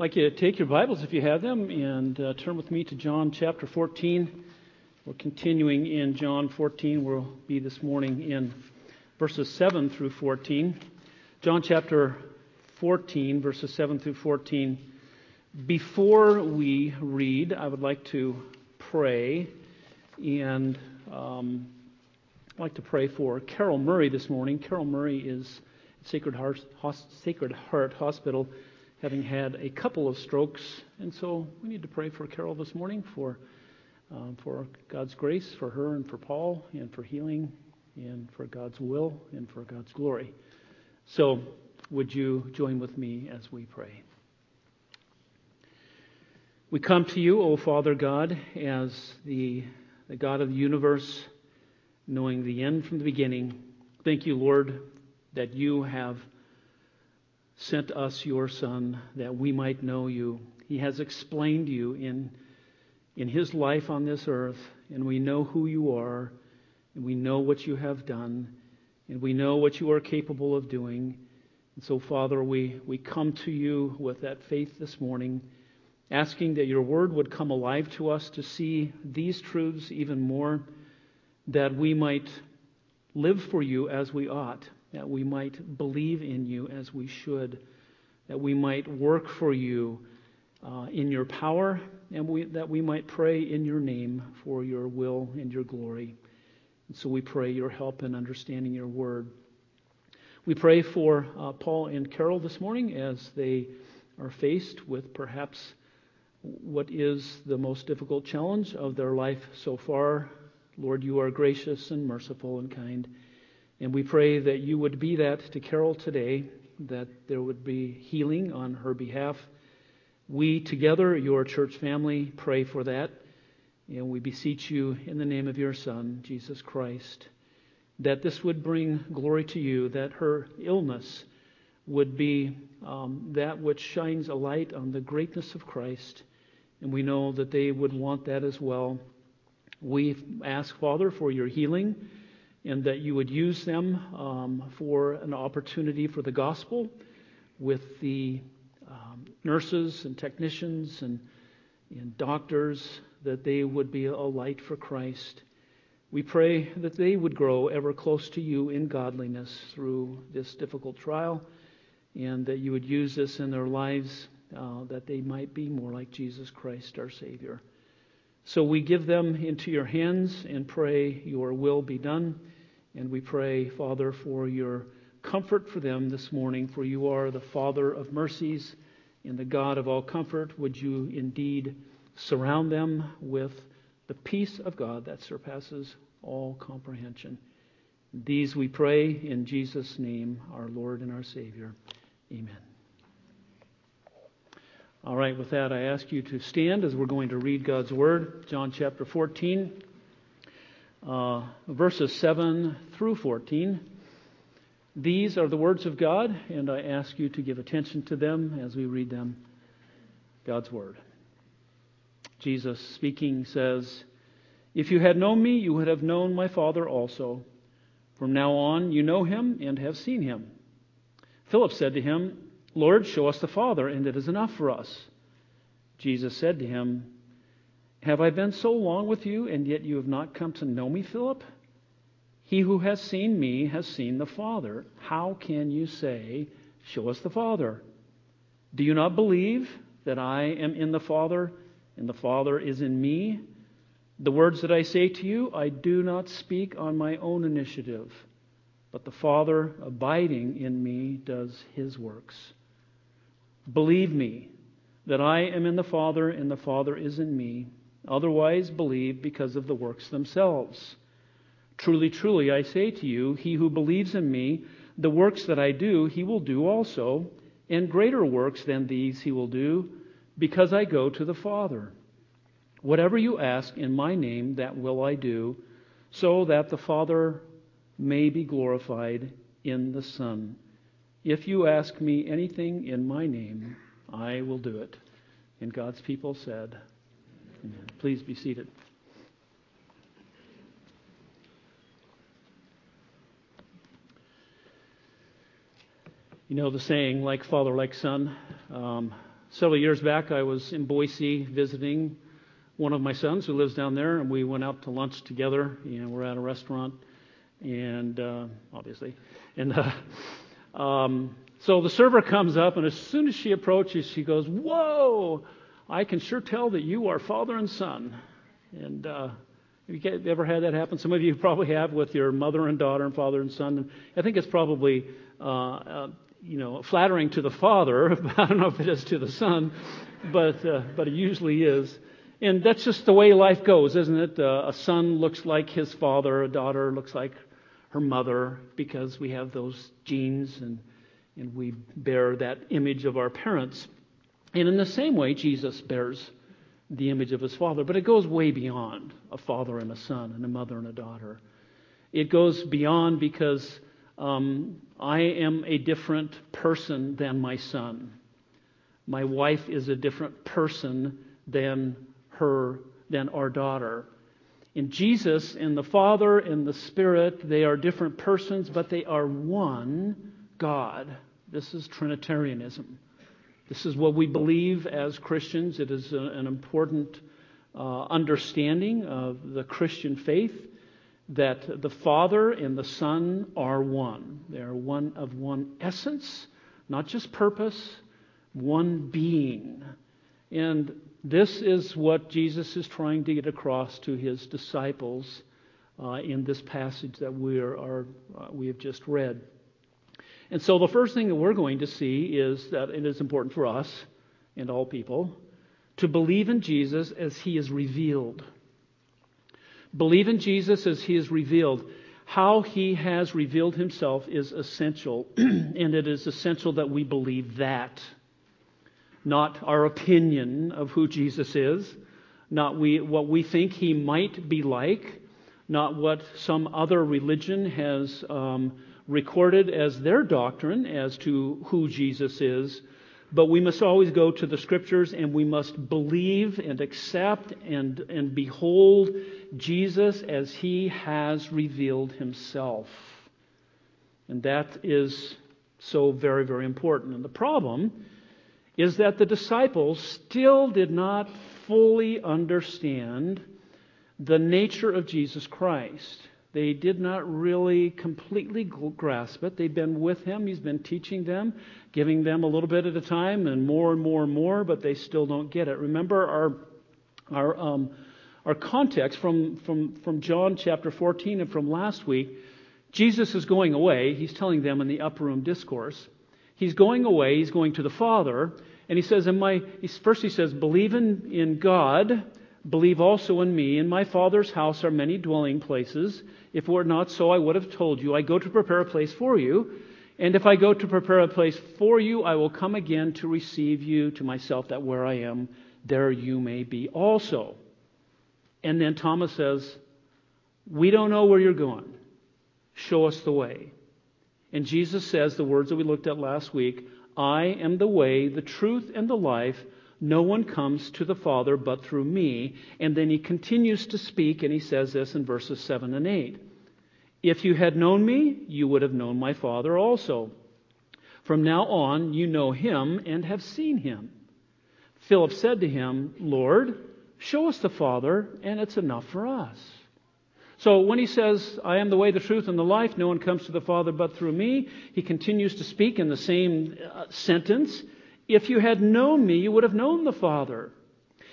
Like you to take your Bibles if you have them and uh, turn with me to John chapter 14. We're continuing in John 14. We'll be this morning in verses 7 through 14. John chapter 14, verses 7 through 14. Before we read, I would like to pray and um, I'd like to pray for Carol Murray this morning. Carol Murray is Sacred Heart, Sacred Heart Hospital having had a couple of strokes. And so we need to pray for Carol this morning for, um, for God's grace for her and for Paul, and for healing, and for God's will, and for God's glory. So would you join with me as we pray? We come to you, O Father God, as the, the God of the universe, knowing the end from the beginning. Thank you, Lord, that you have sent us your Son that we might know you. He has explained you in, in his life on this earth, and we know who you are, and we know what you have done, and we know what you are capable of doing. And so, Father, we, we come to you with that faith this morning, asking that your word would come alive to us to see these truths even more, that we might live for you as we ought that we might believe in you as we should, that we might work for you uh, in your power, and we, that we might pray in your name for your will and your glory. And so we pray your help in understanding your word. We pray for uh, Paul and Carol this morning as they are faced with perhaps what is the most difficult challenge of their life so far. Lord, you are gracious and merciful and kind. And we pray that you would be that to Carol today, that there would be healing on her behalf. We together, your church family, pray for that. And we beseech you in the name of your Son, Jesus Christ, that this would bring glory to you, that her illness would be um, that which shines a light on the greatness of Christ. And we know that they would want that as well. We ask, Father, for your healing and that you would use them um, for an opportunity for the gospel with the um, nurses and technicians and, and doctors, that they would be a light for Christ. We pray that they would grow ever close to you in godliness through this difficult trial, and that you would use this in their lives, uh, that they might be more like Jesus Christ, our Savior. So we give them into your hands and pray your will be done. And we pray, Father, for your comfort for them this morning, for you are the Father of mercies and the God of all comfort. Would you indeed surround them with the peace of God that surpasses all comprehension? These we pray in Jesus' name, our Lord and our Savior. Amen. All right, with that, I ask you to stand as we're going to read God's Word, John chapter 14 uh, verses 7 through 14. These are the words of God, and I ask you to give attention to them as we read them. God's Word. Jesus speaking says, If you had known me, you would have known my Father also. From now on, you know him and have seen him. Philip said to him, Lord, show us the Father, and it is enough for us. Jesus said to him, have I been so long with you, and yet you have not come to know me, Philip? He who has seen me has seen the Father. How can you say, Show us the Father? Do you not believe that I am in the Father, and the Father is in me? The words that I say to you, I do not speak on my own initiative, but the Father abiding in me does his works. Believe me that I am in the Father, and the Father is in me Otherwise, believe because of the works themselves. Truly, truly, I say to you, he who believes in me, the works that I do, he will do also, and greater works than these he will do, because I go to the Father. Whatever you ask in my name, that will I do, so that the Father may be glorified in the Son. If you ask me anything in my name, I will do it. And God's people said. Please be seated. You know the saying, like father, like son. Um, several years back, I was in Boise visiting one of my sons who lives down there, and we went out to lunch together. And we're at a restaurant, and uh, obviously, and uh, um, so the server comes up, and as soon as she approaches, she goes, "Whoa! I can sure tell that you are father and son." And uh, have you ever had that happen? Some of you probably have with your mother and daughter and father and son. And I think it's probably, uh, uh, you know, flattering to the father. I don't know if it is to the son, but uh, but it usually is. And that's just the way life goes, isn't it? Uh, a son looks like his father, a daughter looks like her mother, because we have those genes and and we bear that image of our parents. And in the same way, Jesus bears the image of his father. But it goes way beyond a father and a son and a mother and a daughter. It goes beyond because um, I am a different person than my son. My wife is a different person than her, than our daughter. In Jesus in the Father in the Spirit, they are different persons, but they are one God. This is Trinitarianism. This is what we believe as Christians. It is a, an important uh, understanding of the Christian faith that the Father and the Son are one. They are one of one essence, not just purpose, one being. And this is what Jesus is trying to get across to his disciples uh, in this passage that we, are, are uh, we have just read. And so the first thing that we're going to see is that it is important for us and all people to believe in Jesus as he is revealed. Believe in Jesus as he is revealed. How he has revealed himself is essential, and it is essential that we believe that. Not our opinion of who Jesus is, not we, what we think he might be like, not what some other religion has um, recorded as their doctrine as to who Jesus is, but we must always go to the scriptures and we must believe and accept and, and behold Jesus as he has revealed himself. And that is so very, very important. And the problem is that the disciples still did not fully understand the nature of Jesus Christ. They did not really completely grasp it. They've been with him, he's been teaching them, giving them a little bit at a time and more and more and more, but they still don't get it. Remember our, our, um, our context from, from, from John chapter 14 and from last week. Jesus is going away. He's telling them in the upper room discourse. He's going away. He's going to the Father. And he says, in my, first he says, believe in, in God Believe also in me. In my Father's house are many dwelling places. If it were not so, I would have told you. I go to prepare a place for you. And if I go to prepare a place for you, I will come again to receive you to myself, that where I am, there you may be also. And then Thomas says, We don't know where you're going. Show us the way. And Jesus says the words that we looked at last week I am the way, the truth, and the life. No one comes to the Father but through me. And then he continues to speak, and he says this in verses 7 and 8. If you had known me, you would have known my Father also. From now on, you know him and have seen him. Philip said to him, Lord, show us the Father, and it's enough for us. So when he says, I am the way, the truth, and the life, no one comes to the Father but through me, he continues to speak in the same uh, sentence. If you had known me, you would have known the Father.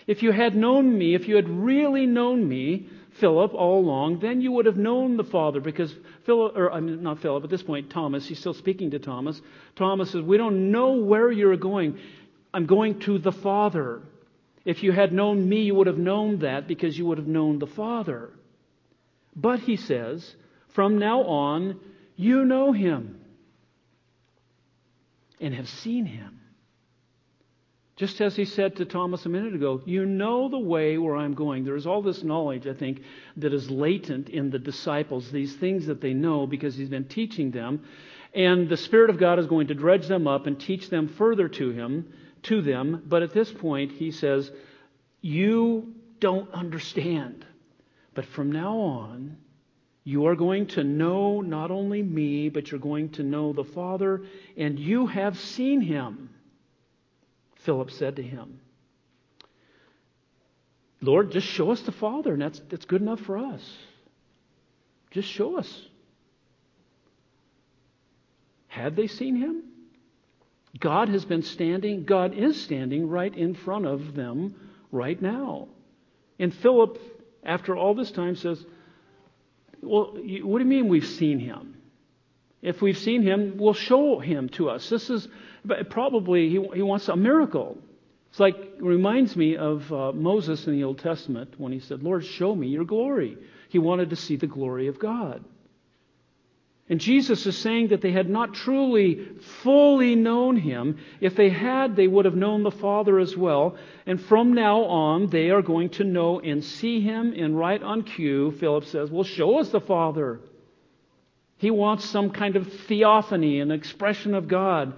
If you had known me, if you had really known me, Philip, all along, then you would have known the Father because Philip, or I mean, not Philip, at this point, Thomas, he's still speaking to Thomas. Thomas says, We don't know where you're going. I'm going to the Father. If you had known me, you would have known that because you would have known the Father. But he says, From now on, you know him and have seen him. Just as he said to Thomas a minute ago, you know the way where I'm going. There is all this knowledge, I think, that is latent in the disciples, these things that they know because he's been teaching them. And the Spirit of God is going to dredge them up and teach them further to him, to them. But at this point, he says, You don't understand. But from now on, you are going to know not only me, but you're going to know the Father, and you have seen him. Philip said to him, Lord, just show us the Father, and that's, that's good enough for us. Just show us. Had they seen him? God has been standing, God is standing right in front of them right now. And Philip, after all this time, says, Well, what do you mean we've seen him? If we've seen him, we'll show him to us. This is probably, he, he wants a miracle. It's like, it reminds me of uh, Moses in the Old Testament when he said, Lord, show me your glory. He wanted to see the glory of God. And Jesus is saying that they had not truly, fully known him. If they had, they would have known the Father as well. And from now on, they are going to know and see him. And right on cue, Philip says, Well, show us the Father. He wants some kind of theophany, an expression of God.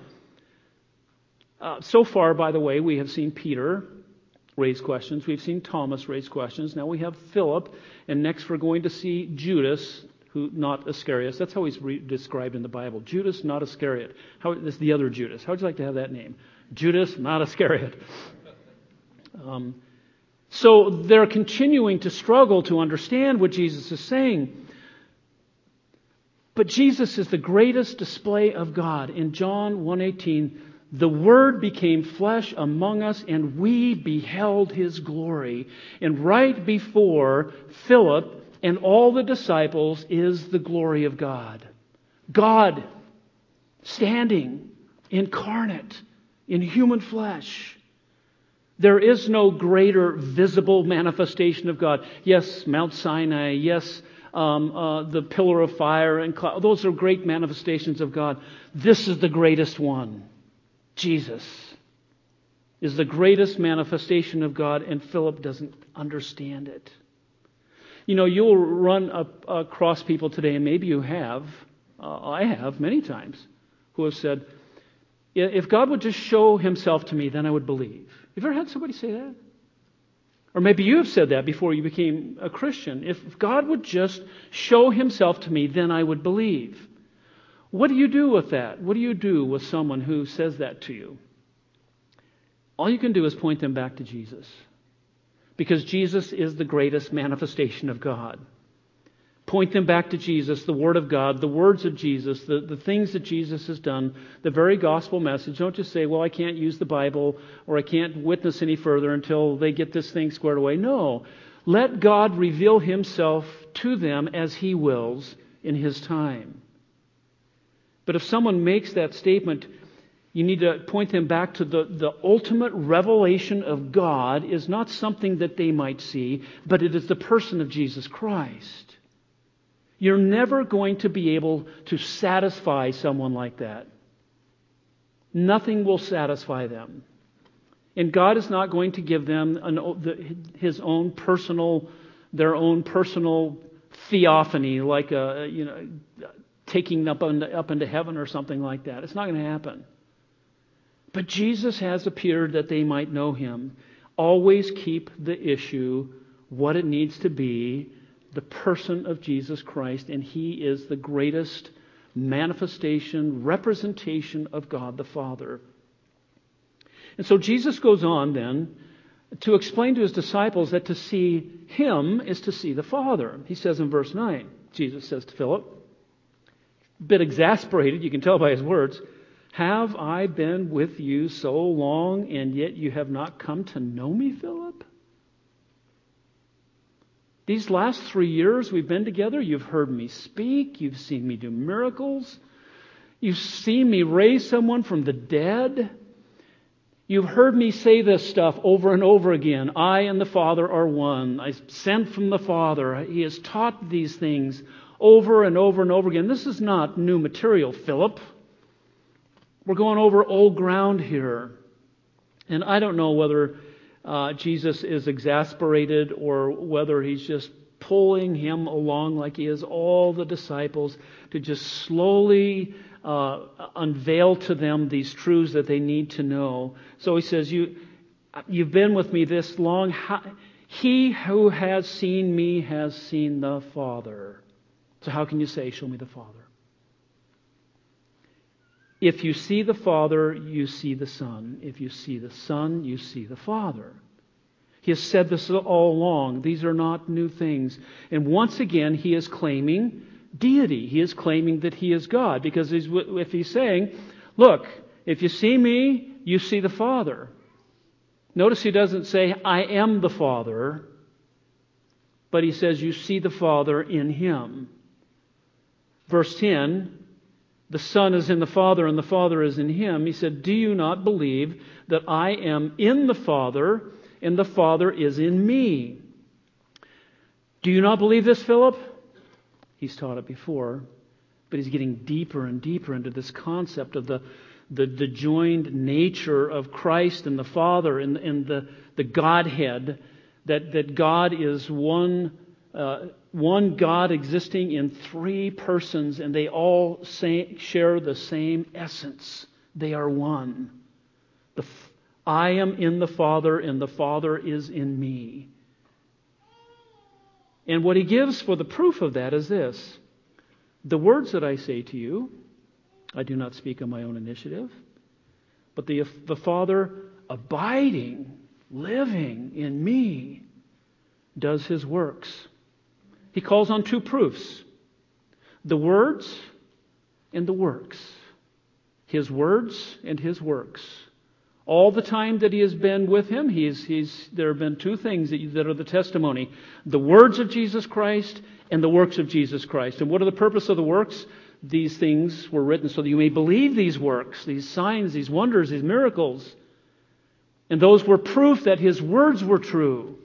Uh, so far, by the way, we have seen Peter raise questions. We've seen Thomas raise questions. Now we have Philip. And next we're going to see Judas who not Iscariot. That's how he's re- described in the Bible. Judas, not Iscariot. How is the other Judas? How would you like to have that name? Judas, not Iscariot. Um, so they're continuing to struggle to understand what Jesus is saying. But Jesus is the greatest display of God. In John 1:18, the word became flesh among us and we beheld his glory. And right before Philip and all the disciples is the glory of God. God standing incarnate in human flesh. There is no greater visible manifestation of God. Yes, Mount Sinai. Yes, um, uh, the pillar of fire and cloud. Those are great manifestations of God. This is the greatest one. Jesus is the greatest manifestation of God, and Philip doesn't understand it. You know, you'll run up, across people today, and maybe you have, uh, I have many times, who have said, if God would just show himself to me, then I would believe. Have you ever had somebody say that? Or maybe you have said that before you became a Christian. If God would just show himself to me, then I would believe. What do you do with that? What do you do with someone who says that to you? All you can do is point them back to Jesus because Jesus is the greatest manifestation of God. Point them back to Jesus, the Word of God, the words of Jesus, the, the things that Jesus has done, the very gospel message. Don't just say, well, I can't use the Bible or I can't witness any further until they get this thing squared away. No. Let God reveal Himself to them as He wills in His time. But if someone makes that statement, you need to point them back to the, the ultimate revelation of God is not something that they might see, but it is the person of Jesus Christ. You're never going to be able to satisfy someone like that. Nothing will satisfy them. And God is not going to give them an, the, his own personal, their own personal theophany, like a, you know, taking up, into, up into heaven or something like that. It's not going to happen. But Jesus has appeared that they might know him. Always keep the issue what it needs to be the person of Jesus Christ, and he is the greatest manifestation, representation of God the Father. And so Jesus goes on then to explain to his disciples that to see him is to see the Father. He says in verse 9, Jesus says to Philip, bit exasperated, you can tell by his words, have I been with you so long, and yet you have not come to know me, Philip? These last three years we've been together, you've heard me speak, you've seen me do miracles, you've seen me raise someone from the dead. You've heard me say this stuff over and over again. I and the Father are one. I sent from the Father. He has taught these things over and over and over again. This is not new material, Philip. We're going over old ground here. And I don't know whether uh, Jesus is exasperated or whether he's just pulling him along like he is all the disciples to just slowly uh, unveil to them these truths that they need to know. So he says, you, You've been with me this long. He who has seen me has seen the Father. So how can you say, Show me the Father? If you see the Father, you see the Son. If you see the Son, you see the Father. He has said this all along. These are not new things. And once again, he is claiming deity. He is claiming that he is God. Because if he's saying, look, if you see me, you see the Father. Notice he doesn't say, I am the Father, but he says, You see the Father in him. Verse 10 the Son is in the Father and the Father is in him. He said, Do you not believe that I am in the Father and the Father is in me? Do you not believe this, Philip? He's taught it before, but he's getting deeper and deeper into this concept of the, the, the joined nature of Christ and the Father and, and the, the Godhead, that, that God is one uh, one God existing in three persons, and they all say, share the same essence. They are one. The, I am in the Father, and the Father is in me. And what he gives for the proof of that is this The words that I say to you, I do not speak on my own initiative, but the, the Father abiding, living in me, does his works he calls on two proofs the words and the works. His words and his works. All the time that he has been with him, he's, he's, there have been two things that, that are the testimony the words of Jesus Christ and the works of Jesus Christ. And what are the purpose of the works? These things were written so that you may believe these works, these signs, these wonders, these miracles. And those were proof that his words were true.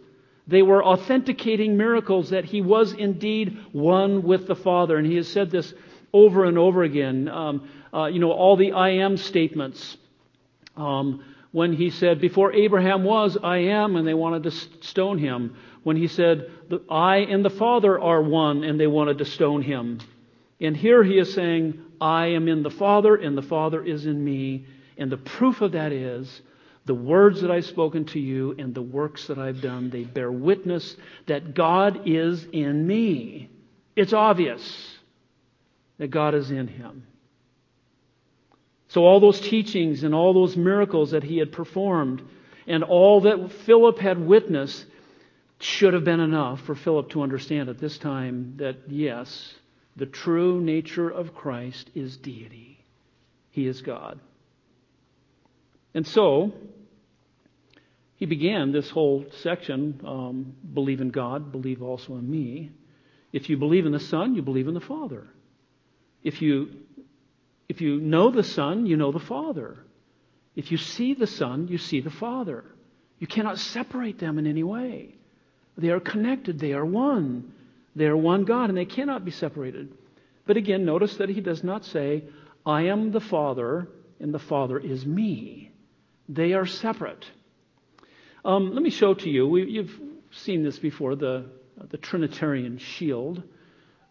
They were authenticating miracles that he was indeed one with the Father. And he has said this over and over again. Um, uh, you know, all the I am statements. Um, when he said, Before Abraham was, I am, and they wanted to stone him. When he said, I and the Father are one, and they wanted to stone him. And here he is saying, I am in the Father, and the Father is in me. And the proof of that is the words that I've spoken to you and the works that I've done, they bear witness that God is in me. It's obvious that God is in him. So, all those teachings and all those miracles that he had performed and all that Philip had witnessed should have been enough for Philip to understand at this time that, yes, the true nature of Christ is deity. He is God. And so, he began this whole section um, believe in God, believe also in me. If you believe in the Son, you believe in the Father. If you, if you know the Son, you know the Father. If you see the Son, you see the Father. You cannot separate them in any way. They are connected, they are one. They are one God, and they cannot be separated. But again, notice that he does not say, I am the Father, and the Father is me. They are separate. Um, let me show to you. We, you've seen this before the, the Trinitarian shield.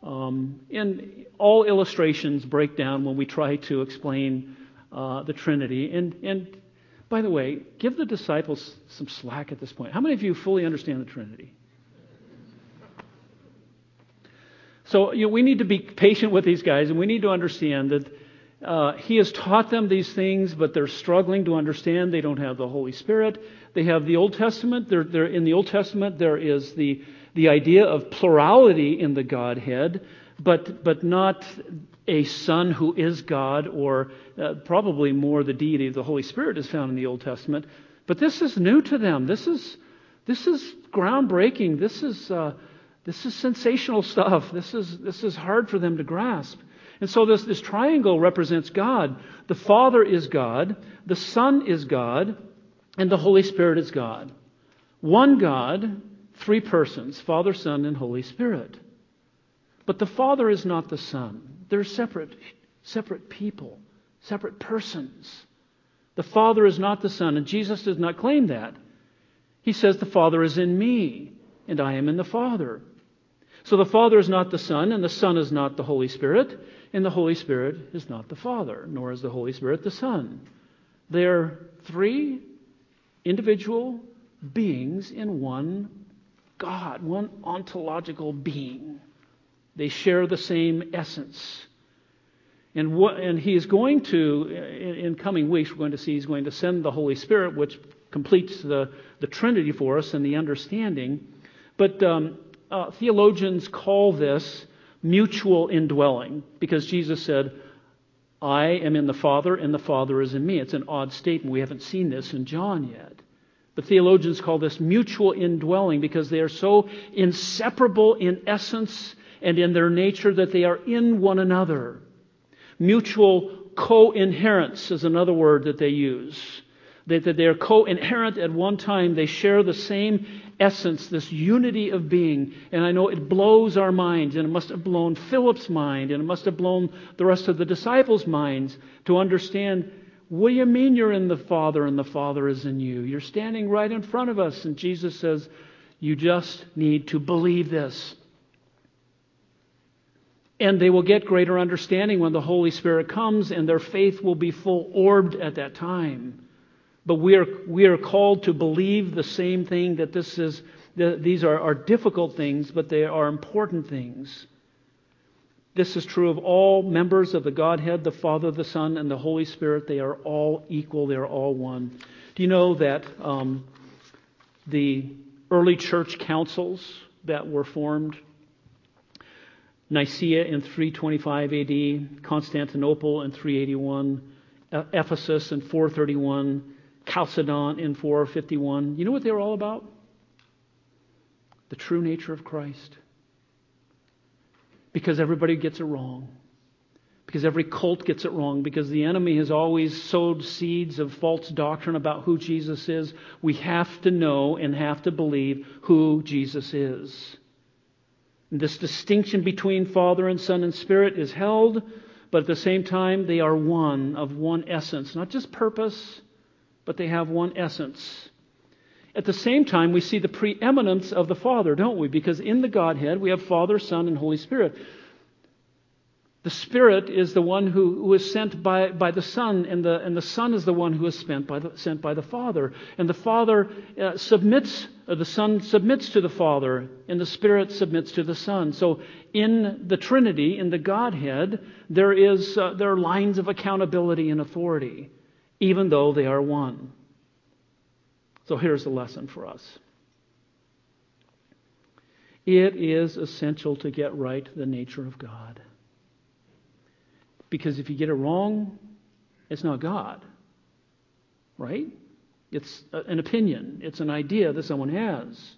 Um, and all illustrations break down when we try to explain uh, the Trinity. And, and by the way, give the disciples some slack at this point. How many of you fully understand the Trinity? So you know, we need to be patient with these guys, and we need to understand that uh, he has taught them these things, but they're struggling to understand. They don't have the Holy Spirit. They have the Old Testament. They're, they're, in the Old Testament, there is the, the idea of plurality in the Godhead, but, but not a Son who is God, or uh, probably more the deity of the Holy Spirit is found in the Old Testament. But this is new to them. This is, this is groundbreaking. This is, uh, this is sensational stuff. This is, this is hard for them to grasp. And so this, this triangle represents God. The Father is God, the Son is God, and the Holy Spirit is God. One God, three persons Father, Son, and Holy Spirit. But the Father is not the Son. They're separate, separate people, separate persons. The Father is not the Son, and Jesus does not claim that. He says, The Father is in me, and I am in the Father. So the Father is not the Son, and the Son is not the Holy Spirit. And the Holy Spirit is not the Father, nor is the Holy Spirit the Son. They're three individual beings in one God, one ontological being. They share the same essence. And, what, and he is going to, in, in, coming weeks, we're going to see he's going to send the Holy Spirit, which completes the, the Trinity for us and the understanding. But um, uh, theologians call this mutual indwelling because Jesus said, I am in the Father and the Father is in me. It's an odd statement. We haven't seen this in John yet. But theologians call this mutual indwelling because they are so inseparable in essence and in their nature that they are in one another. Mutual co-inherence is another word that they use. That, that they are co-inherent at one time. They share the same essence, this unity of being. And I know it blows our minds, and it must have blown Philip's mind, and it must have blown the rest of the disciples' minds to understand what do you mean you're in the Father and the Father is in you? You're standing right in front of us. And Jesus says, You just need to believe this. And they will get greater understanding when the Holy Spirit comes, and their faith will be full orbed at that time. But we are, we are called to believe the same thing that this is, that these are, are difficult things, but they are important things. This is true of all members of the Godhead, the Father, the Son, and the Holy Spirit. They are all equal, they are all one. Do you know that um, the early church councils that were formed Nicaea in 325 AD, Constantinople in 381, Ephesus in 431, Chalcedon in 451. You know what they were all about? The true nature of Christ. Because everybody gets it wrong. Because every cult gets it wrong. Because the enemy has always sowed seeds of false doctrine about who Jesus is. We have to know and have to believe who Jesus is. And this distinction between Father and Son and Spirit is held, but at the same time, they are one of one essence. Not just purpose, but they have one essence. At the same time, we see the preeminence of the Father, don't we? Because in the Godhead, we have Father, Son, and Holy Spirit. The Spirit is the one who, who is sent by, by the Son, and the, and the Son is the one who is sent by the, sent by the Father. And the Father uh, submits, uh, the Son submits to the Father, and the Spirit submits to the Son. So in the Trinity, in the Godhead, there, is, uh, there are lines of accountability and authority, even though they are one. So here's the lesson for us. It is essential to get right the nature of God. Because if you get it wrong, it's not God. Right? It's an opinion, it's an idea that someone has.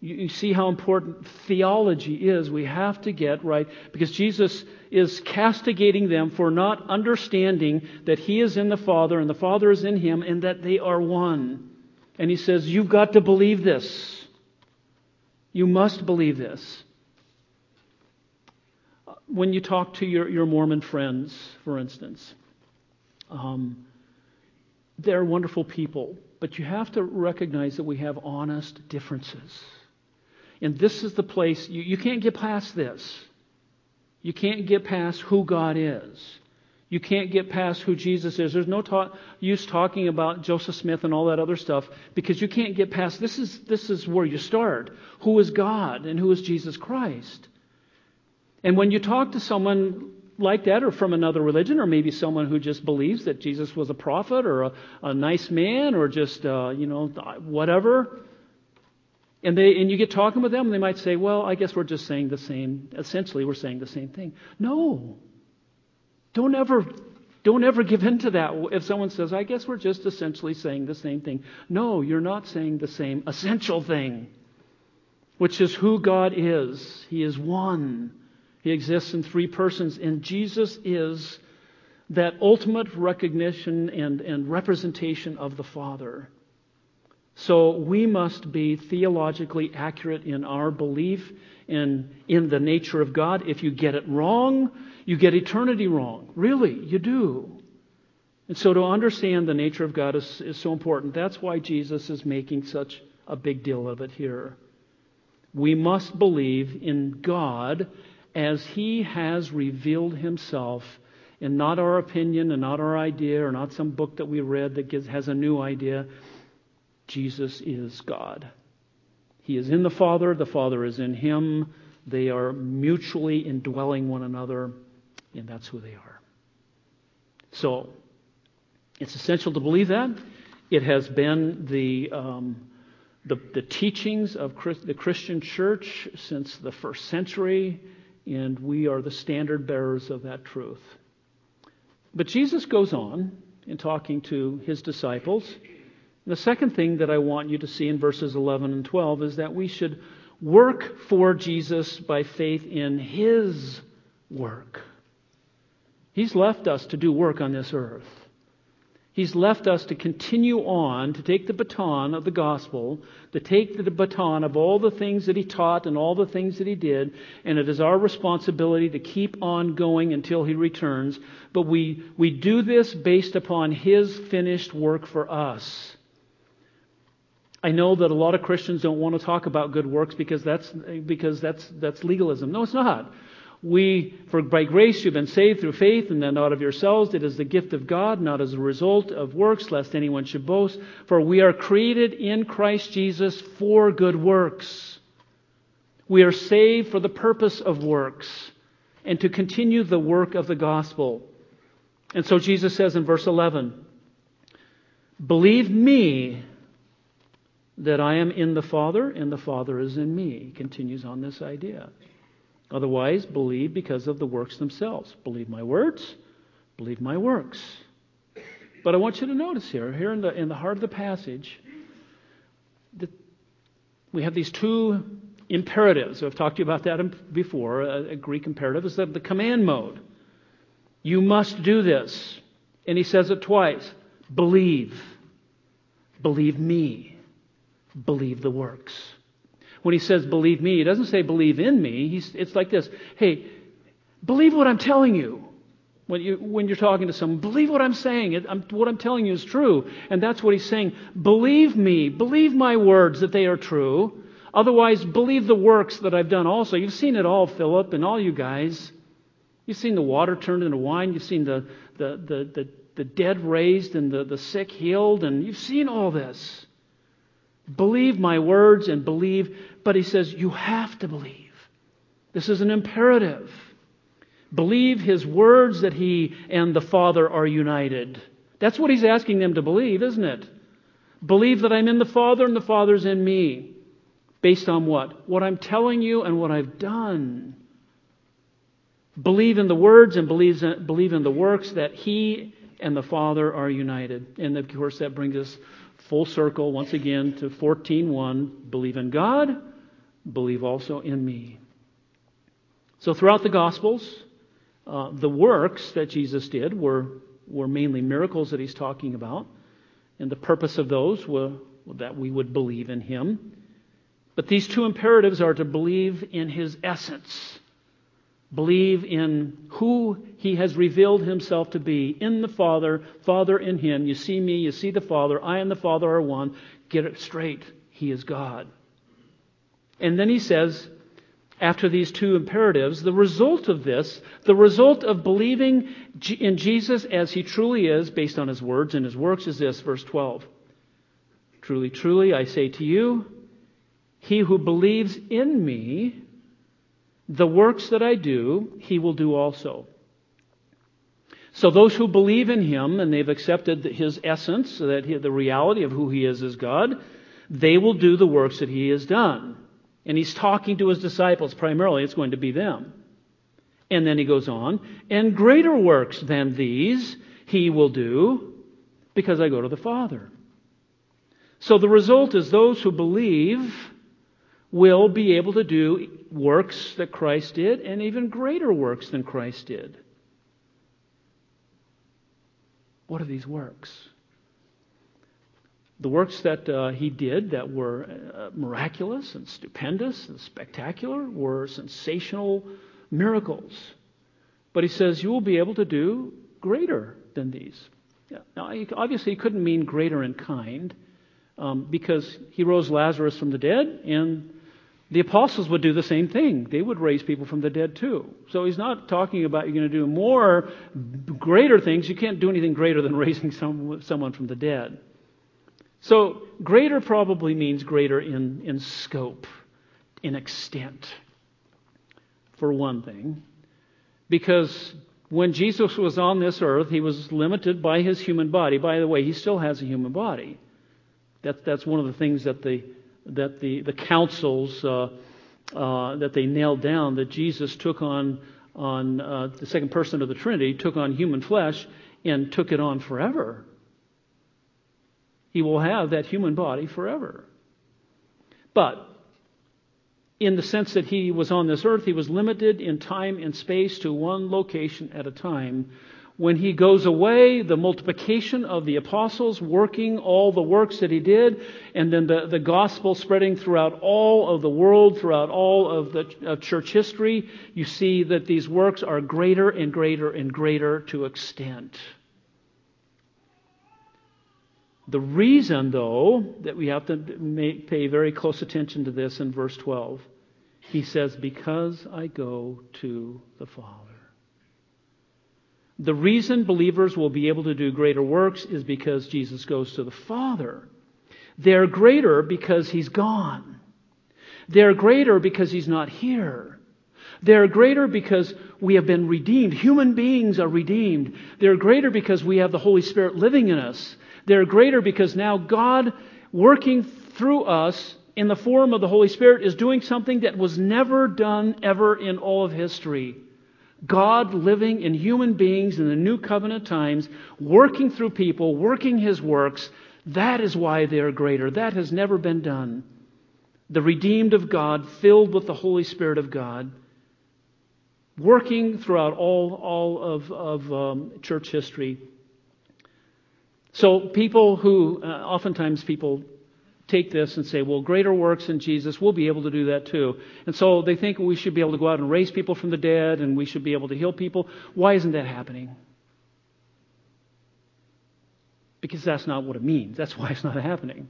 You, see how important theology is. We have to get right because Jesus is castigating them for not understanding that He is in the Father and the Father is in Him and that they are one. And He says, You've got to believe this. You must believe this. When you talk to your, your Mormon friends, for instance, um, they're wonderful people, but you have to recognize that we have honest differences. And this is the place, you, you can't get past this. You can't get past who God is. You can't get past who Jesus is. There's no use talking about Joseph Smith and all that other stuff because you can't get past this is this is where you start. Who is God and who is Jesus Christ? And when you talk to someone like that or from another religion or maybe someone who just believes that Jesus was a prophet or a, a nice man or just uh, you know whatever and they and you get talking with them, and they might say, "Well, I guess we're just saying the same. Essentially, we're saying the same thing." No, don't ever don't ever give in to that. If someone says, "I guess we're just essentially saying the same thing," no, you're not saying the same essential thing, which is who God is. He is one. He exists in three persons, and Jesus is that ultimate recognition and, and representation of the Father. So we must be theologically accurate in our belief in, in the nature of God. If you get it wrong, you get eternity wrong. Really, you do. And so to understand the nature of God is, is so important. That's why Jesus is making such a big deal of it here. We must believe in God as He has revealed Himself, and not our opinion and not our idea or not some book that we read that gives, has a new idea. Jesus is God. He is in the Father, the Father is in him. They are mutually indwelling one another. and that's who they are. So, it's essential to believe that. It has been the, um, the, the, teachings of the Christian church since the first century, and we are the standard bearers of that truth. But Jesus goes on in talking to his disciples. The second thing that I want you to see in verses 11 and 12 is that we should work for Jesus by faith in his work. He's left us to do work on this earth. He's left us to continue on, to take the baton of the gospel, to take the baton of all the things that he taught and all the things that he did, and it is our responsibility to keep on going until he returns. But we, we do this based upon his finished work for us. I know that a lot of Christians don't want to talk about good works because that's, because that's, that's legalism. No, it's not. We, for by grace you've been saved through faith, and then not of yourselves. It is the gift of God, not as a result of works, lest anyone should boast. For we are created in Christ Jesus for good works. We are saved for the purpose of works and to continue the work of the gospel. And so Jesus says in verse 11, Believe me that I am in the Father and the Father is in me. He continues on this idea. Otherwise, believe because of the works themselves. Believe my words, believe my works. But I want you to notice here, here in the, in the heart of the passage, that we have these two imperatives. I've talked to you about that before. A, a Greek imperative is the, the command mode. You must do this. And he says it twice believe. Believe me. Believe the works. When he says, believe me, he doesn't say, believe in me. He's, it's like this Hey, believe what I'm telling you. When, you, when you're talking to someone, believe what I'm saying. It, I'm, what I'm telling you is true. And that's what he's saying. Believe me. Believe my words that they are true. Otherwise, believe the works that I've done also. You've seen it all, Philip, and all you guys. You've seen the water turned into wine. You've seen the, the, the, the, the dead raised and the, the sick healed. And you've seen all this. Believe my words and believe but he says, you have to believe. This is an imperative. Believe his words that he and the Father are united. That's what he's asking them to believe, isn't it? Believe that I'm in the Father and the Father's in me. Based on what? What I'm telling you and what I've done. Believe in the words and believe in, the works that he and the Father are united. And of course, that brings us full circle once again to 14.1. Believe in God believe also in me. So throughout the Gospels, uh, the works that Jesus did were, were mainly miracles that he's talking about. And the purpose of those were that we would believe in him. But these two imperatives are to believe in his essence, believe in who he has revealed himself to be in the Father, Father in him. You see me, you see the Father, I and the Father are one. Get it straight. He is God. And then he says, after these two imperatives, the result of this, the result of believing in Jesus as he truly is, based on his words and his works, is this, verse 12. Truly, truly, I say to you, he who believes in me, the works that I do, he will do also. So those who believe in him and they've accepted his essence, that he, the reality of who he is as God, they will do the works that he has done. And he's talking to his disciples. Primarily, it's going to be them. And then he goes on, and greater works than these he will do because I go to the Father. So the result is those who believe will be able to do works that Christ did and even greater works than Christ did. What are these works? the works that uh, he did that were uh, miraculous and stupendous and spectacular were sensational miracles. But he says, You will be able to do greater than these. Now, obviously, he couldn't mean greater in kind um, because he rose Lazarus from the dead, and the apostles would do the same thing. They would raise people from the dead too. So he's not talking about you're going to do more, greater things. You can't do anything greater than raising some, someone from the dead. So, greater probably means greater in, in scope, in extent, for one thing, because when Jesus was on this earth, he was limited by his human body. By the way, he still has a human body. That, that's one of the things that the, that the, the councils uh, uh, that they nailed down that Jesus took on on uh, the second person of the Trinity, took on human flesh and took it on forever. He will have that human body forever. But in the sense that he was on this earth, he was limited in time and space to one location at a time. When he goes away, the multiplication of the apostles working all the works that he did, and then the, the gospel spreading throughout all of the world, throughout all of the of church history, you see that these works are greater and greater and greater to extent. The reason, though, that we have to pay very close attention to this in verse 12, he says, Because I go to the Father. The reason believers will be able to do greater works is because Jesus goes to the Father. They're greater because he's gone. They're greater because he's not here. They're greater because we have been redeemed. Human beings are redeemed. They're greater because we have the Holy Spirit living in us. They're greater because now God, working through us in the form of the Holy Spirit, is doing something that was never done ever in all of history. God living in human beings in the new covenant times, working through people, working his works. That is why they are greater. That has never been done. The redeemed of God, filled with the Holy Spirit of God, working throughout all, all of, of um, church history so people who, uh, oftentimes people take this and say, well, greater works in Jesus, we'll be able to do that too. And so they think we should be able to go out and raise people from the dead and we should be able to heal people. Why isn't that happening? Because that's not what it means. That's why it's not happening.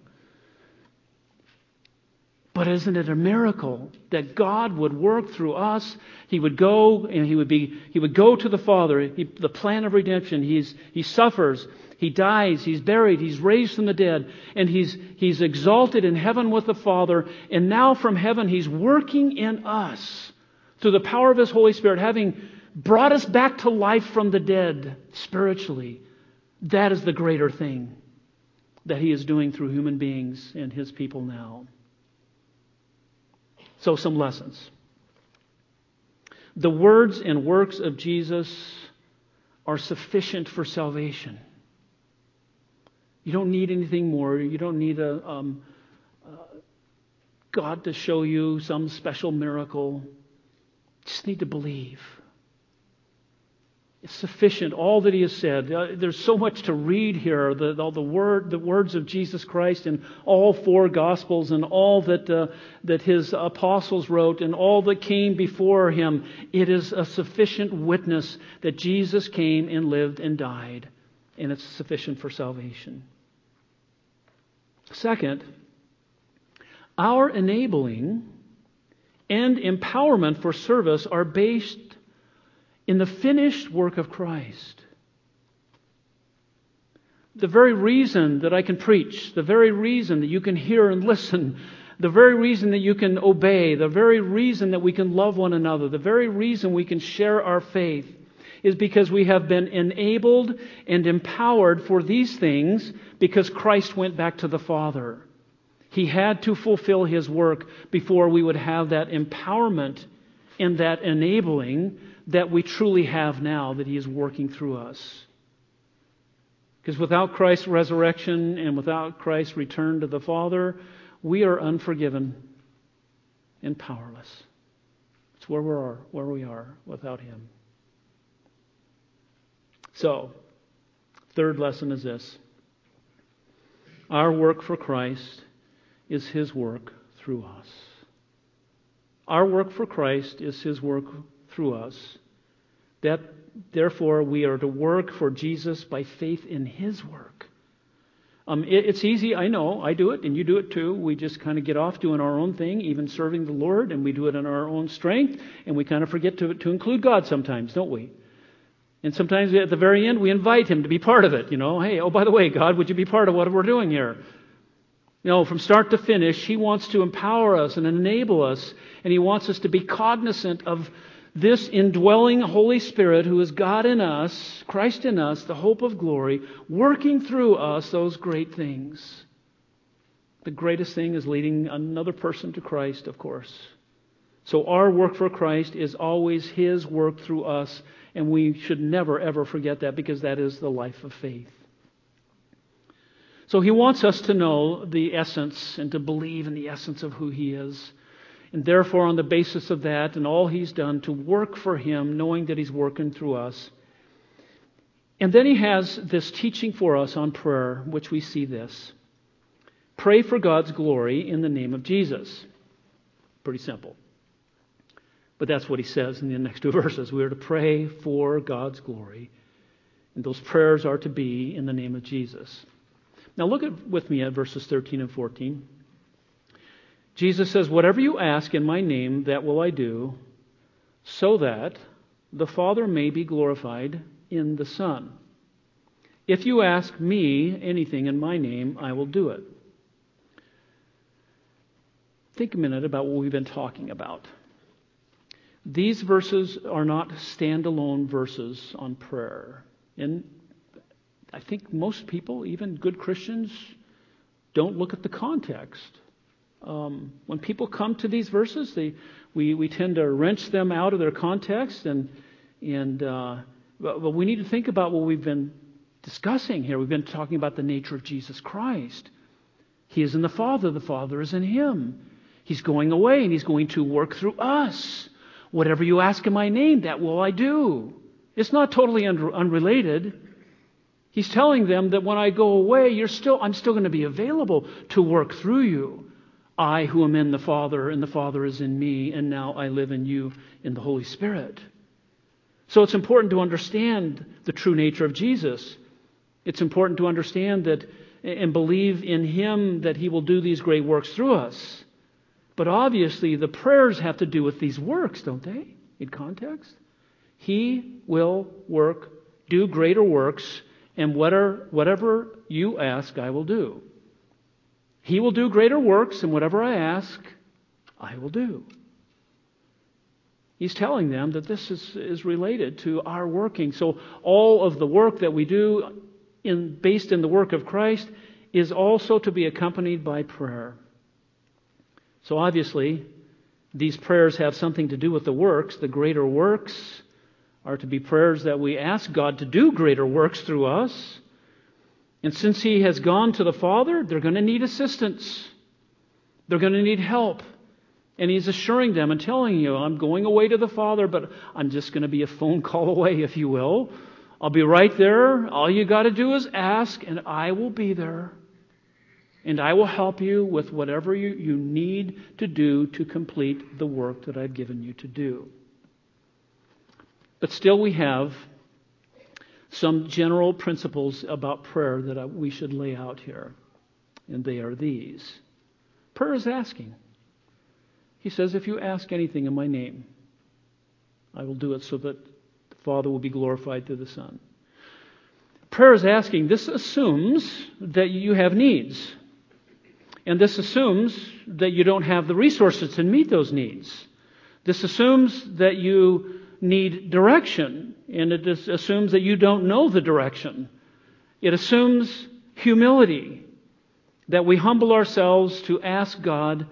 But isn't it a miracle that God would work through us? He would go and he would be he would go to the Father, he, the plan of redemption. He's he suffers, he dies, he's buried, he's raised from the dead, and he's he's exalted in heaven with the Father, and now from heaven he's working in us through the power of his Holy Spirit, having brought us back to life from the dead spiritually. That is the greater thing that he is doing through human beings and his people now. So, some lessons. The words and works of Jesus are sufficient for salvation. You don't need anything more. You don't need a um, God to show you some special miracle. You just need to believe. It's sufficient, all that he has said. Uh, there's so much to read here. The, all the, word, the words of Jesus Christ in all four Gospels and all that, uh, that his apostles wrote and all that came before him. It is a sufficient witness that Jesus came and lived and died, and it's sufficient for salvation. Second, our enabling and empowerment for service are based in the finished work of Christ. The very reason that I can preach, the very reason that you can hear and listen, the very reason that you can obey, the very reason that we can love one another, the very reason we can share our faith is because we have been enabled and empowered for these things because Christ went back to the Father. He had to fulfill his work before we would have that empowerment and that enabling that we truly have now that He is working through us. Because without Christ's resurrection and without Christ's return to the Father, we are unforgiven and powerless. It's where we are, where we are without Him. So, third lesson is this. Our work for Christ is His work through us. Our work for Christ is His work through us. That therefore we are to work for Jesus by faith in His work. Um, it, it's easy, I know, I do it, and you do it too. We just kind of get off doing our own thing, even serving the Lord, and we do it in our own strength, and we kind of forget to, to include God sometimes, don't we? And sometimes at the very end, we invite Him to be part of it. You know, hey, oh, by the way, God, would you be part of what we're doing here? You know, from start to finish, He wants to empower us and enable us, and He wants us to be cognizant of this indwelling Holy Spirit, who is God in us, Christ in us, the hope of glory, working through us those great things. The greatest thing is leading another person to Christ, of course. So our work for Christ is always His work through us, and we should never, ever forget that because that is the life of faith. So He wants us to know the essence and to believe in the essence of who He is. And therefore, on the basis of that and all He's done, to work for Him, knowing that He's working through us. And then He has this teaching for us on prayer, which we see this. Pray for God's glory in the name of Jesus. Pretty simple. But that's what he says in the next two verses. We are to pray for God's glory. And those prayers are to be in the name of Jesus. Now look at, with me at verses 13 and 14. Jesus says, Whatever you ask in my name, that will I do, so that the Father may be glorified in the Son. If you ask me anything in my name, I will do it. Think a minute about what we've been talking about. These verses are not standalone verses on prayer. And I think most people, even good Christians, don't look at the context. Um, when people come to these verses, they, we, we tend to wrench them out of their context, and, and uh, but, but we need to think about what we've been discussing here. We've been talking about the nature of Jesus Christ. He is in the Father, the Father is in Him. He's going away and He's going to work through us. Whatever you ask in my name, that will I do. It's not totally un- unrelated. He's telling them that when I go away, you're still, I'm still going to be available to work through you. I who am in the Father, and the Father is in me, and now I live in you in the Holy Spirit. So it's important to understand the true nature of Jesus. It's important to understand that and believe in Him that He will do these great works through us. But obviously, the prayers have to do with these works, don't they? In context? He will work, do greater works, and whatever, whatever you ask, I will do. He will do greater works, and whatever I ask, I will do. He's telling them that this is, is related to our working. So all of the work that we do in, based in the work of Christ is also to be accompanied by prayer. So obviously, these prayers have something to do with the works. The greater works are to be prayers that we ask God to do greater works through us. And since He has gone to the Father, they're going to need assistance. They're going to need help. And He's assuring them and telling you, I'm going away to the Father, but I'm just going to be a phone call away, if you will. I'll be right there. All you got to do is ask, and I will be there. And I will help you with whatever you, you need to do to complete the work that I've given you to do. But still, we have some general principles about prayer that we should lay out here. And they are these prayer is asking. He says, If you ask anything in my name, I will do it so that the Father will be glorified through the Son. Prayer is asking. This assumes that you have needs. And this assumes that you don't have the resources to meet those needs. This assumes that you need direction, and it assumes that you don't know the direction. It assumes humility, that we humble ourselves to ask God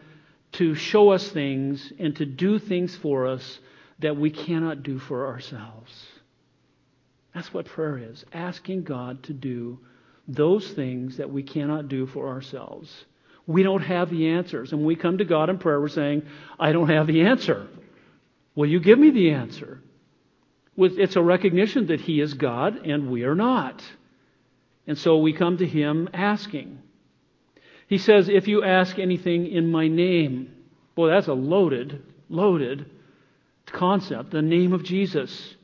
to show us things and to do things for us that we cannot do for ourselves. That's what prayer is asking God to do those things that we cannot do for ourselves. We don't have the answers. And when we come to God in prayer, we're saying, I don't have the answer. Will you give me the answer? It's a recognition that He is God and we are not. And so we come to Him asking. He says, If you ask anything in my name, boy, that's a loaded, loaded concept. The name of Jesus.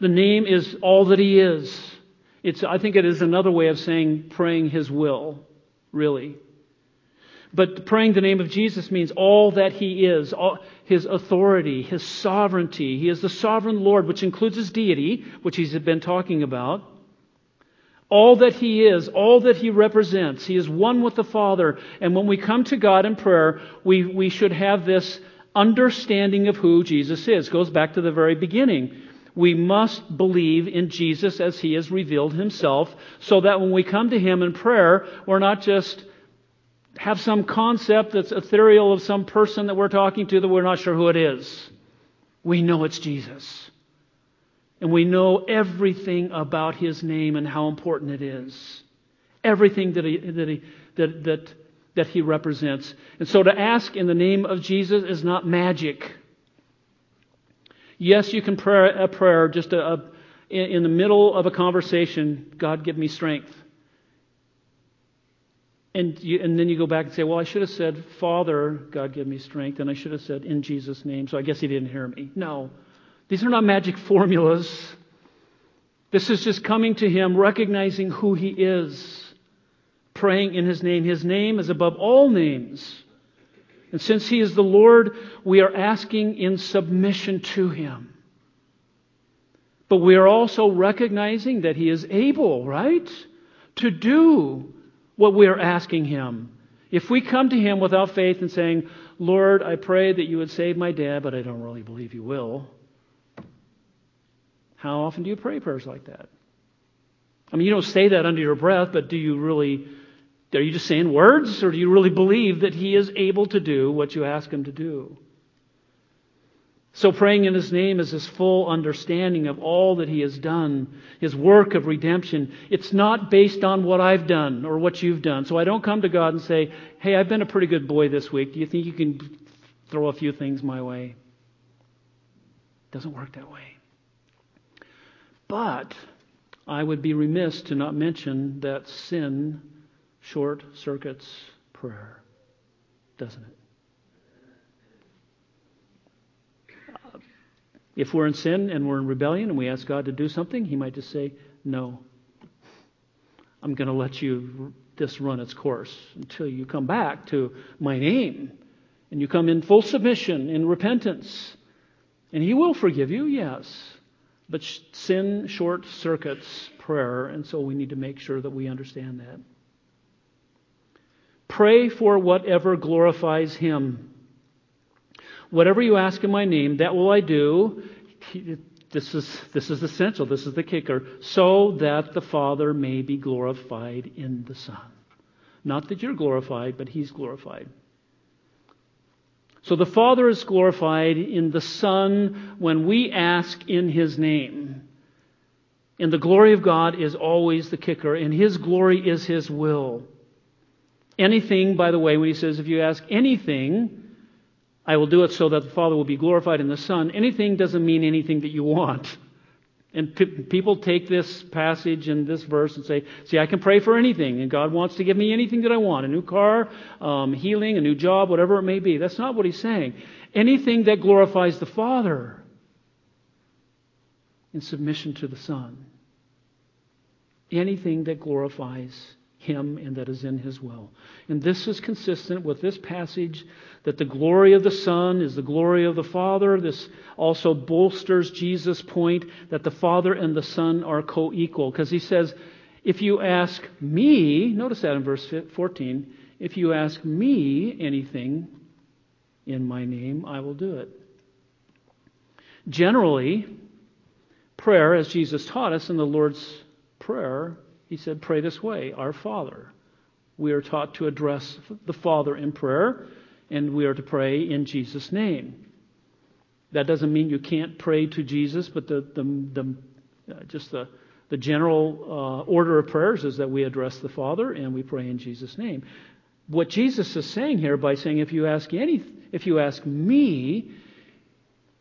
The name is all that He is. It's, I think it is another way of saying praying His will, really. But praying the name of Jesus means all that He is, all, His authority, His sovereignty. He is the sovereign Lord, which includes His deity, which He's been talking about. All that He is, all that He represents. He is one with the Father. And when we come to God in prayer, we, we should have this understanding of who Jesus is. It goes back to the very beginning. We must believe in Jesus as he has revealed himself so that when we come to him in prayer, we're not just have some concept that's ethereal of some person that we're talking to that we're not sure who it is. We know it's Jesus. And we know everything about his name and how important it is. Everything that he, that he, that, that, that he represents. And so to ask in the name of Jesus is not magic. Yes, you can pray a prayer just a, a, in the middle of a conversation, God give me strength. And, you, and then you go back and say, well, I should have said, Father, God give me strength, and I should have said, in Jesus' name, so I guess he didn't hear me. No. These are not magic formulas. This is just coming to him, recognizing who he is, praying in his name. His name is above all names. And since he is the Lord, we are asking in submission to him. But we are also recognizing that he is able, right? To do what we are asking Him. If we come to Him without faith and saying, Lord, I pray that you would save my dad, but I don't really believe you will, how often do you pray prayers like that? I mean, you don't say that under your breath, but do you really, are you just saying words, or do you really believe that He is able to do what you ask Him to do? So praying in His name is His full understanding of all that He has done, His work of redemption. It's not based on what I've done or what you've done. So I don't come to God and say, hey, I've been a pretty good boy this week. Do you think you can throw a few things my way? It doesn't work that way. But I would be remiss to not mention that sin short circuits prayer, doesn't it? If we're in sin and we're in rebellion and we ask God to do something, He might just say, No. I'm going to let you this run its course until you come back to my name and you come in full submission in repentance. And He will forgive you, yes. But sin short circuits prayer, and so we need to make sure that we understand that. Pray for whatever glorifies Him. Whatever you ask in my name, that will I do. This is, this is essential. This is the kicker. So that the Father may be glorified in the Son. Not that you're glorified, but He's glorified. So the Father is glorified in the Son when we ask in His name. And the glory of God is always the kicker, and His glory is His will. Anything, by the way, when He says, if you ask anything, I will do it so that the Father will be glorified in the Son. Anything doesn't mean anything that you want. And p- people take this passage and this verse and say, see, I can pray for anything, and God wants to give me anything that I want a new car, um, healing, a new job, whatever it may be. That's not what he's saying. Anything that glorifies the Father in submission to the Son. Anything that glorifies him and that is in his will. And this is consistent with this passage that the glory of the Son is the glory of the Father. This also bolsters Jesus' point that the Father and the Son are co equal. Because he says, if you ask me, notice that in verse 14, if you ask me anything in my name, I will do it. Generally, prayer, as Jesus taught us in the Lord's Prayer, he said, Pray this way Our Father. We are taught to address the Father in prayer, and we are to pray in Jesus' name. That doesn't mean you can't pray to Jesus, but the, the, the uh, just the, the general uh, order of prayers is that we address the Father and we pray in Jesus' name. What Jesus is saying here by saying, if you ask any, if you ask me,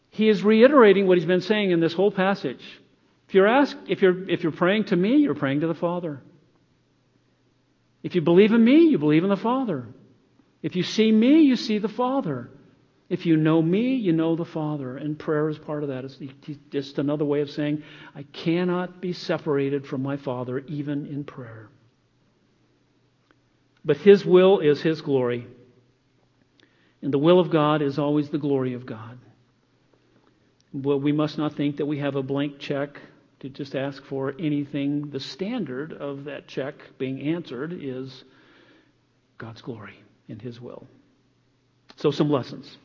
he is reiterating what he's been saying in this whole passage. If you're asked, if you're, if you're praying to me, you're praying to the Father. If you believe in me, you believe in the Father. If you see me, you see the Father. If you know me, you know the Father. And prayer is part of that. It's just another way of saying, I cannot be separated from my Father, even in prayer. But His will is His glory. And the will of God is always the glory of God. Well, we must not think that we have a blank check to just ask for anything. The standard of that check being answered is God's glory and His will. So, some lessons.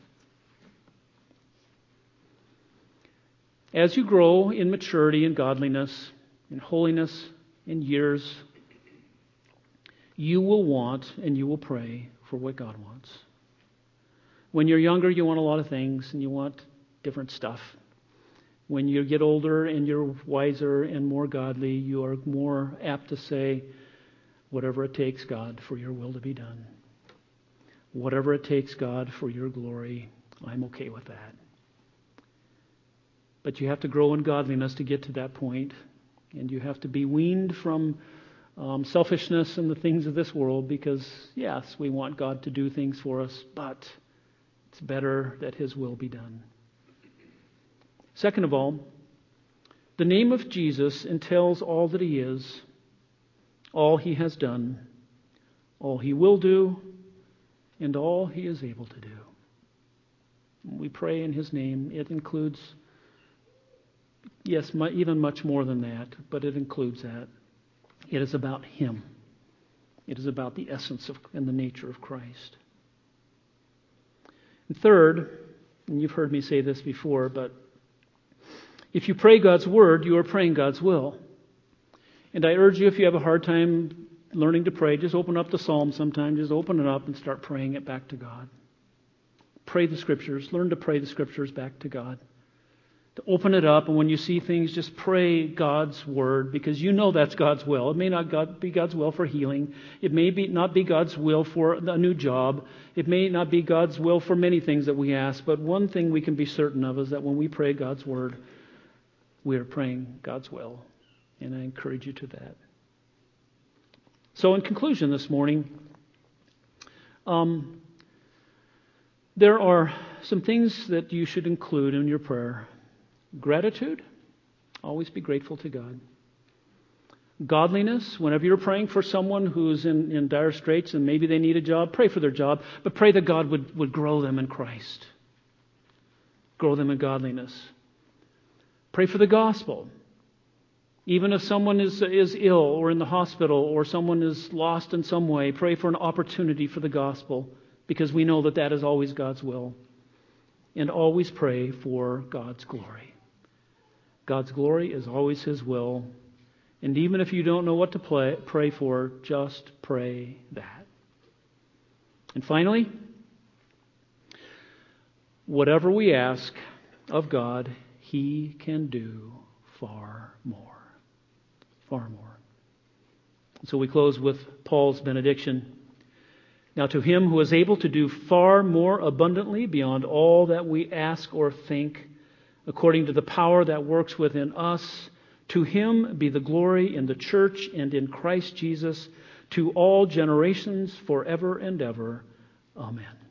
As you grow in maturity and godliness, and holiness, in years, you will want and you will pray for what God wants. When you're younger, you want a lot of things and you want different stuff. When you get older and you're wiser and more godly, you are more apt to say, Whatever it takes, God, for your will to be done. Whatever it takes, God, for your glory, I'm okay with that. But you have to grow in godliness to get to that point, and you have to be weaned from um, selfishness and the things of this world because, yes, we want God to do things for us, but it's better that His will be done. Second of all, the name of Jesus entails all that He is, all He has done, all He will do, and all He is able to do. We pray in His name. It includes, yes, even much more than that, but it includes that. It is about Him. It is about the essence of, and the nature of Christ. And third, and you've heard me say this before, but if you pray God's word, you are praying God's will. And I urge you, if you have a hard time learning to pray, just open up the Psalm sometime. Just open it up and start praying it back to God. Pray the scriptures. Learn to pray the scriptures back to God to open it up, and when you see things, just pray God's word because you know that's God's will. It may not be God's will for healing. It may be, not be God's will for a new job. It may not be God's will for many things that we ask. But one thing we can be certain of is that when we pray God's word, we are praying God's will. And I encourage you to that. So, in conclusion this morning, um, there are some things that you should include in your prayer. Gratitude, always be grateful to God. Godliness, whenever you're praying for someone who's in, in dire straits and maybe they need a job, pray for their job, but pray that God would, would grow them in Christ, grow them in godliness. Pray for the gospel. Even if someone is, is ill or in the hospital or someone is lost in some way, pray for an opportunity for the gospel because we know that that is always God's will. And always pray for God's glory. God's glory is always His will. And even if you don't know what to play, pray for, just pray that. And finally, whatever we ask of God, He can do far more. Far more. So we close with Paul's benediction. Now, to him who is able to do far more abundantly beyond all that we ask or think, according to the power that works within us. To him be the glory in the church and in Christ Jesus to all generations forever and ever. Amen.